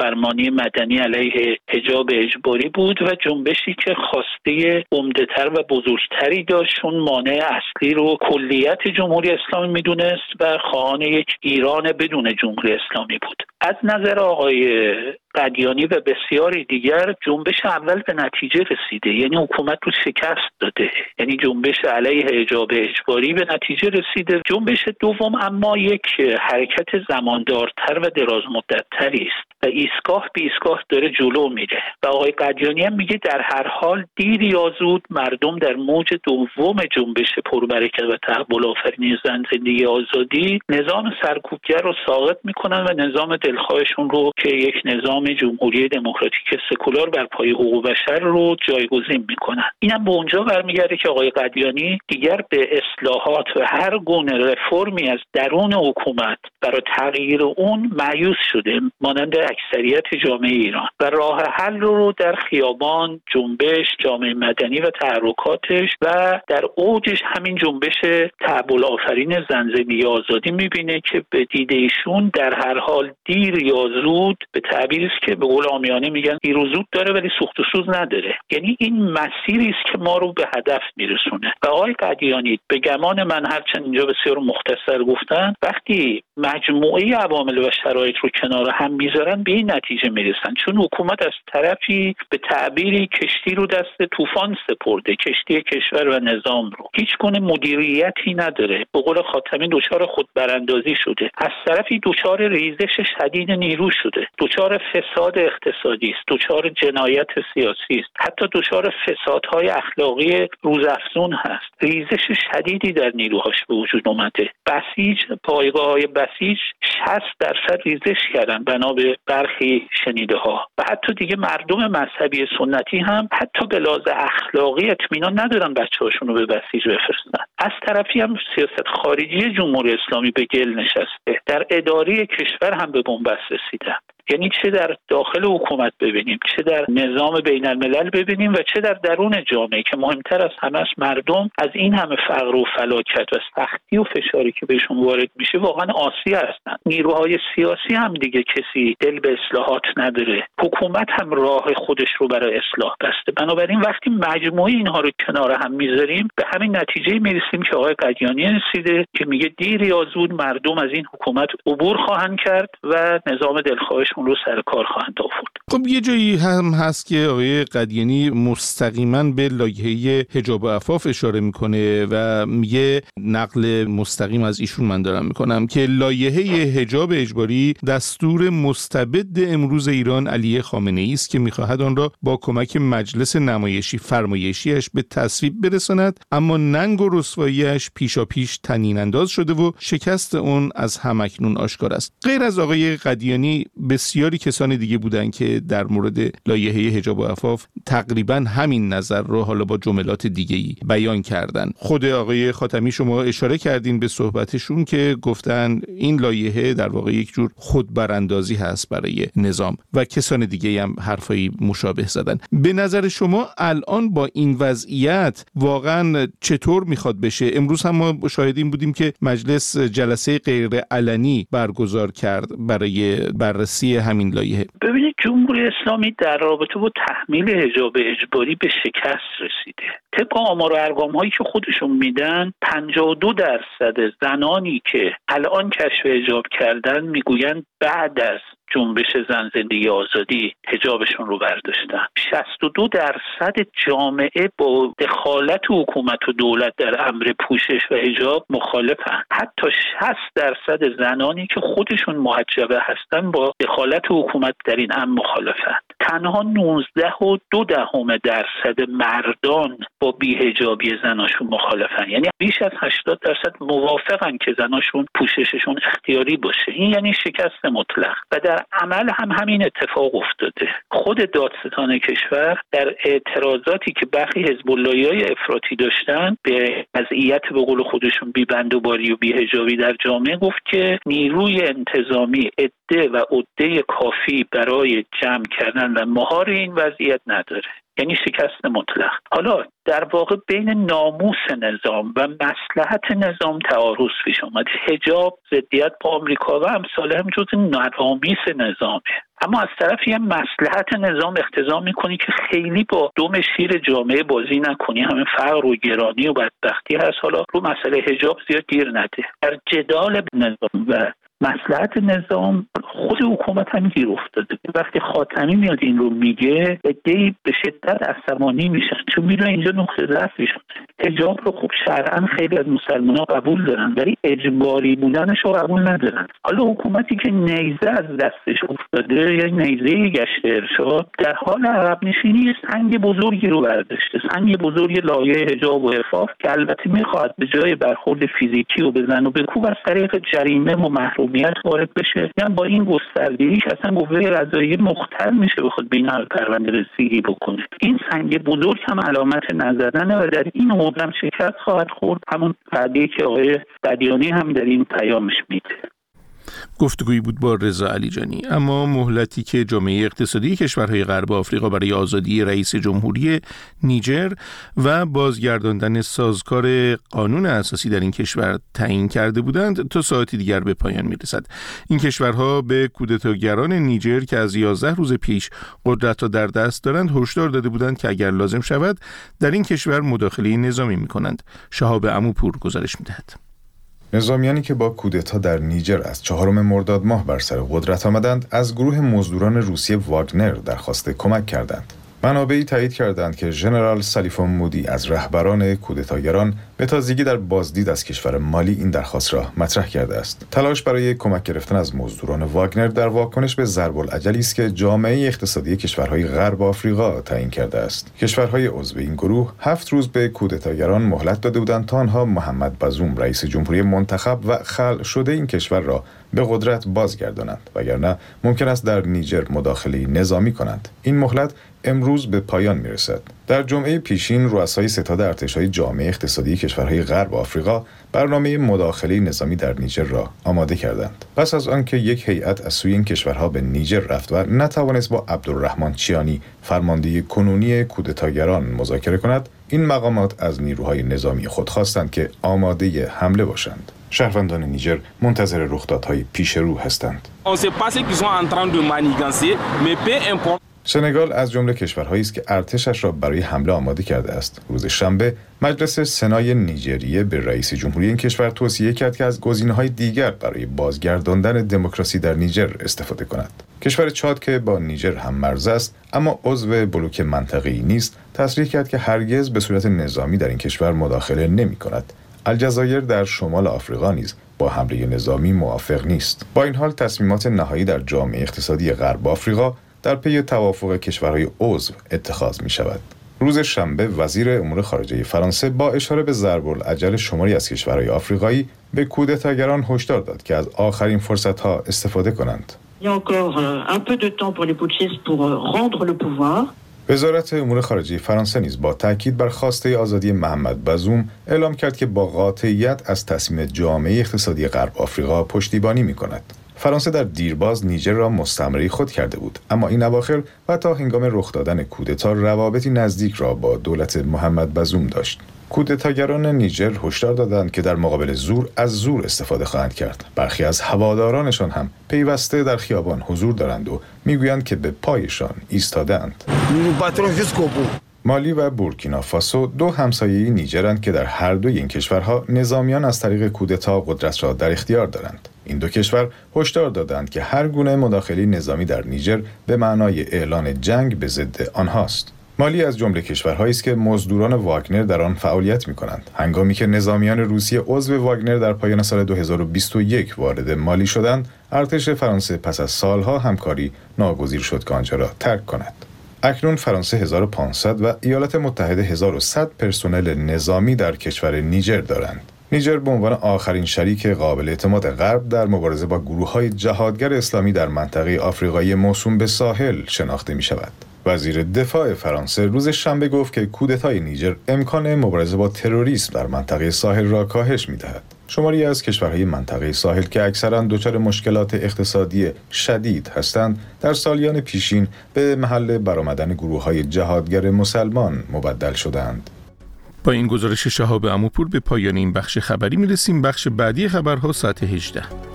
پادفرمانی مدنی علیه حجاب اجباری بود و جنبشی که خواسته عمدهتر و بزرگتری داشت اون مانع اصلی رو کلیت جمهوری اسلامی می‌دونست و خواهان یک ایران بدون جمهوری اسلامی بود. از نظر آقای قدیانی و بسیاری دیگر جنبش اول به نتیجه رسیده. یعنی حکومت رو شکست داده. یعنی جنبش علیه اجاب اجباری به نتیجه رسیده. جنبش دوم اما یک حرکت زماندارتر و دراز مدتتری است. و ایستگاه به ایستگاه داره جلو میره. و آقای قدیانی هم میگه در هر حال دیر یا زود مردم در موج دوم جنبش پربرکت و تحول آفرینی زن زندگی آزادی نظام سرکوبگر رو ساقط می‌کنن و نظام دلخواهشون رو که یک نظام جمهوری دموکراتیک سکولار بر پای حقوق بشر رو جایگزین می‌کنن اینم به اونجا برمیگرده که آقای قدیانی دیگر به اصلاحات و هر گونه رفرمی از درون حکومت برای تغییر اون معیوس شده مانند اکثریت جامعه ایران. و راه حل رو در خیابان جنبش جامعه مدنی و تحرکاتش و در اوجش همین جنبش تحول آفرین زن زندگی آزادی می‌بینه که به دید ایشون در هر حال دیر یا زود به تعبیری است که به قول آمیانه میگن دیر و زود داره ولی سوخت و سوز نداره. یعنی این مسیری است که ما رو به هدف میرسونه. و آقای قدیانی به گمان من هرچند اینجا بسیار مختصر گفتن وقتی مجموعه عوامل و شرایط رو کنار هم می‌ذارن به این نتیجه می‌رسن. چون حکومت از طرفی به تعبیری کشتی رو دست طوفان سپرده کشتی کشور و نظام رو. هیچ گونه مدیریتی نداره. به قول خاتمی دچار خودبراندازی شده. از طرفی دچار ریزش شدید نیرو شده. دچار فساد اقتصادی است. دچار جنایت سیاسی است. حتی دچار فسادهای اخلاقی روزافزون هست. ریزش شدیدی در نیروهاش به وجود اومده. بسیج پایگاه های بسیج 60 درصد ریزش کردن بنا به برخی شنیده ها و حتی دیگه مردم مذهبی سنتی هم حتی به لحاظ اخلاقی اطمینان ندارن بچه هاشون رو به بسیج بفرستن. از طرفی هم سیاست خارجی جمهوری اسلامی به گل نشسته. در اداره کشور هم به بنبست رسیدن. یعنی چه در داخل حکومت ببینیم چه در نظام بین الملل ببینیم و چه در درون جامعه که مهمتر از همه مردم از این همه فقر و فلاکت و سختی و فشاری که بهشون وارد میشه واقعا آسی هستن. نیروهای سیاسی هم دیگه کسی دل به اصلاحات نداره. حکومت هم راه خودش رو برای اصلاح بسته. بنابراین وقتی مجموعه اینها رو کنار هم می‌ذاریم به همین نتیجه می‌رسیم که آقای قدیانی رسیده که میگه دیر یا مردم از این حکومت عبور خواهند کرد و نظام دلخواهشون رو سر کار خواهند آورد. خب یه جایی هم هست که آقای قدیانی مستقیما به لایحه حجاب عفاف اشاره می‌کنه و میگه نقل مستقیم از ایشون من دارم می‌کنم که لایحه حجاب اجباری دستور مستبد امروز ایران علی خامنه ای است که می‌خواهد آن را با کمک مجلس نمایشی فرمایشیش به تصویب برساند اما ننگ و رسواییش پیشا پیش تنین انداز شده و شکست اون از همکنون آشکار است. غیر از آقای قدیانی بسیاری کسان دیگه بودن که در مورد لایحه حجاب و عفاف تقریبا همین نظر رو حالا با جملات دیگه ای بیان کردن. خود آقای خاتمی شما اشاره کردین به صحبتشون که گفتن این لایحه در واقع یک جور خودبراندازی هست برای نظام و کسان دیگه هم حرفایی مشابه زدن. به نظر شما الان با این وضعیت واقعا چطور می‌خواد بشه؟ امروز هم ما شاهدین بودیم که مجلس جلسه غیر علنی برگزار کرد برای بررسی همین لایحه. ببینید جمهوری اسلامی در رابطه با تحمیل حجاب اجباری به شکست رسیده. طبق آمار و ارقام هایی که خودشون میدن 52 درصد زنانی که الان کشف حجاب کردن می‌گویند بعد از جنبش زن زندگی آزادی هجابشون رو برداشتن. 62 درصد جامعه با دخالت حکومت و دولت در امر پوشش و هجاب مخالفن. حتی 60 درصد زنانی که خودشون محجبه هستن با دخالت حکومت در این امر مخالفن. تنها 19 و دو دهم درصد مردان با بیهجابی زناشون مخالفن. یعنی بیش از 80 درصد موافقن که زناشون پوشششون اختیاری باشه. این یعنی شکست مطلق. و در عمل هم همین اتفاق افتاده. خود دادستان کشور در اعتراضاتی که برخی حزب های افراطی داشتن به وضعیت به قول خودشون بیبند و باری و بیهجابی در جامعه گفت که نیروی انتظامی عده و عده کافی برای جمع کردن و مهار این وضعیت نداره. یعنی شکست مطلق. حالا در واقع بین ناموس نظام و مسلحت نظام تعارض پیش آمد حجاب ضدیت با آمریکا و امثال هم جز نوامیس نظامه. اما از طرفی هم مسلحت نظام اختضا می‌کنی که خیلی با دوم شیر جامعه بازی نکنی. همه فقر و گرانی و بدبختی هست. حالا رو مسئله حجاب زیاد گیر نده. در جدال نظام و مسلحت نظام خود حکومت هم گیر افتاده. وقتی خاتمی میاد این رو میگه ادهی به شدت عصبانی میشن. چون میره اینجا نقطه ضعفشون حجاب رو خوب شرعا خیلی از مسلمان ها قبول دارن ولی اجباری بودنش رو قبول ندارن. حالا حکومتی که نیزه از دستش افتاده یا نیزه گشت ارشاد در حال عقب نشینی سنگ بزرگی رو برداشته. سنگ بزرگ لایه حجاب و عفاف که البته می‌خواد به جای برخورد فیزیکی و بزن و بکوب از طریق جریمه و محرومیت وارد بشه. یعنی با این گستردگیش اصلا قوه قضایی مختل میشه بخواد به این پرونده رسیدگی بکنه. این سنگ بزرگ هم علامت نزدنه و در این هم شکست خواهد خورد. همون وعده که آقای بدیانی هم در این پیامش میده. گفتگویی بود با رضا علیجانی. اما مهلتی که جامعه اقتصادی کشورهای غرب آفریقا برای آزادی رئیس جمهوری نیجر و بازگرداندن سازکار قانون اساسی در این کشور تعیین کرده بودند تا ساعتی دیگر به پایان می‌رسد. این کشورها به کودتاگران نیجر که از 11 روز پیش قدرت را در دست دارند هشدار داده بودند که اگر لازم شود در این کشور مداخله نظامی می کنند شهاب اموپور گزارش می‌دهد. نظامیانی که با کودتا در نیجر از چهارم مرداد ماه بر سر قدرت آمدند از گروه مزدوران روسیه واگنر درخواست کمک کردند. منابعی تایید کردند که ژنرال سالیفون مودی از رهبران کودتاگران به تازگی در بازدید از کشور مالی این درخواست را مطرح کرده است. تلاش برای کمک گرفتن از مزدوران واگنر در واکنش به ضرب العجلی است که جامعه اقتصادی کشورهای غرب آفریقا تعیین کرده است. کشورهای عضو این گروه هفت روز به کودتاگران مهلت داده بودند تا آنها محمد بزوم رئیس جمهوری منتخب و خل شده این کشور را به قدرت بازگردانند وگرنه ممکن است در نیجر مداخله نظامی کنند این مهلت امروز به پایان می رسد. در جمعه پیشین رؤسای ستاد ارتشهای جامعه اقتصادی کشورهای غرب آفریقا برنامه مداخله نظامی در نیجر را آماده کردند. پس از آنکه یک هیئت از سوی این کشورها به نیجر رفت و نتوانست با عبدالرحمن چیانی فرمانده کنونی کودتاگران مذاکره کند، این مقامات از نیروهای نظامی خود خواستند که آماده حمله باشند. شهروندان نیجر منتظر رخدادهای پیش رو هستند. سنگال از جمله کشورهایی است که ارتشش را برای حمله آماده کرده است. روز شنبه مجلس سنای نیجریه به رئیس جمهوری این کشور توصیه کرد که از های دیگر برای بازگرداندن دموکراسی در نیجر استفاده کند. کشور چاد که با نیجر هم مرز است اما عضو بلوک منطقه‌ای نیست تصریح کرد که هرگز به صورت نظامی در این کشور مداخله نمی کند. الجزایر در شمال آفریقا نیز با حمله نظامی موافق نیست. با این حال تصمیمات نهایی در جامعه اقتصادی غرب آفریقا در پی توافق کشورهای عضو اتخاذ می شود. روز شنبه وزیر امور خارجه فرانسه با اشاره به ضرب العجل شماری از کشورهای آفریقایی به کودتاگران هشدار داد که از آخرین فرصت ها استفاده کنند. وزارت امور خارجه فرانسه نیز با تاکید بر خواسته آزادی محمد بزوم اعلام کرد که با قاطعیت از تصمیم جامعه اقتصادی غرب آفریقا پشتیبانی می کند. فرانسه در دیرباز نیجر را مستمره خود کرده بود اما این اواخر و تا هنگام رخ دادن کودتا روابطی نزدیک را با دولت محمد بزوم داشت کودتاگران نیجر هشدار دادند که در مقابل زور از زور استفاده خواهند کرد. برخی از هوادارانشان هم پیوسته در خیابان حضور دارند و می‌گویند که به پایشان ایستادند مالی و بورکینافاسو دو همسایه نیجرند که در هر دوی این کشورها نظامیان از طریق کودتا قدرت را در اختیار دارند. این دو کشور هشدار دادند که هر گونه مداخله نظامی در نیجر به معنای اعلان جنگ به ضد آنهاست. مالی از جمله کشورهایی است که مزدوران واگنر در آن فعالیت می کنند هنگامی که نظامیان روسیه عضو واگنر در پایان سال 2021 وارد مالی شدند ارتش فرانسه پس از سالها همکاری ناگزیر شد که آنجا را ترک کند اکنون فرانسه 1500 و ایالات متحده 1100 پرسنل نظامی در کشور نیجر دارند. نیجر به عنوان آخرین شریک قابل اعتماد غرب در مبارزه با گروه های جهادگر اسلامی در منطقه آفریقایی موسوم به ساحل شناخته می شود. وزیر دفاع فرانسه روز شنبه گفت که کودتای نیجر امکان مبارزه با تروریسم در منطقه ساحل را کاهش می دهد. شماری از کشورهای منطقه ساحل که اکثرا دچار مشکلات اقتصادی شدید هستند در سالیان پیشین به محل برآمدن گروه های جهادگر مسلمان مبدل شدند. با این گزارش شهاب اموپور به پایان این بخش خبری می‌رسیم بخش بعدی خبرها ساعت 18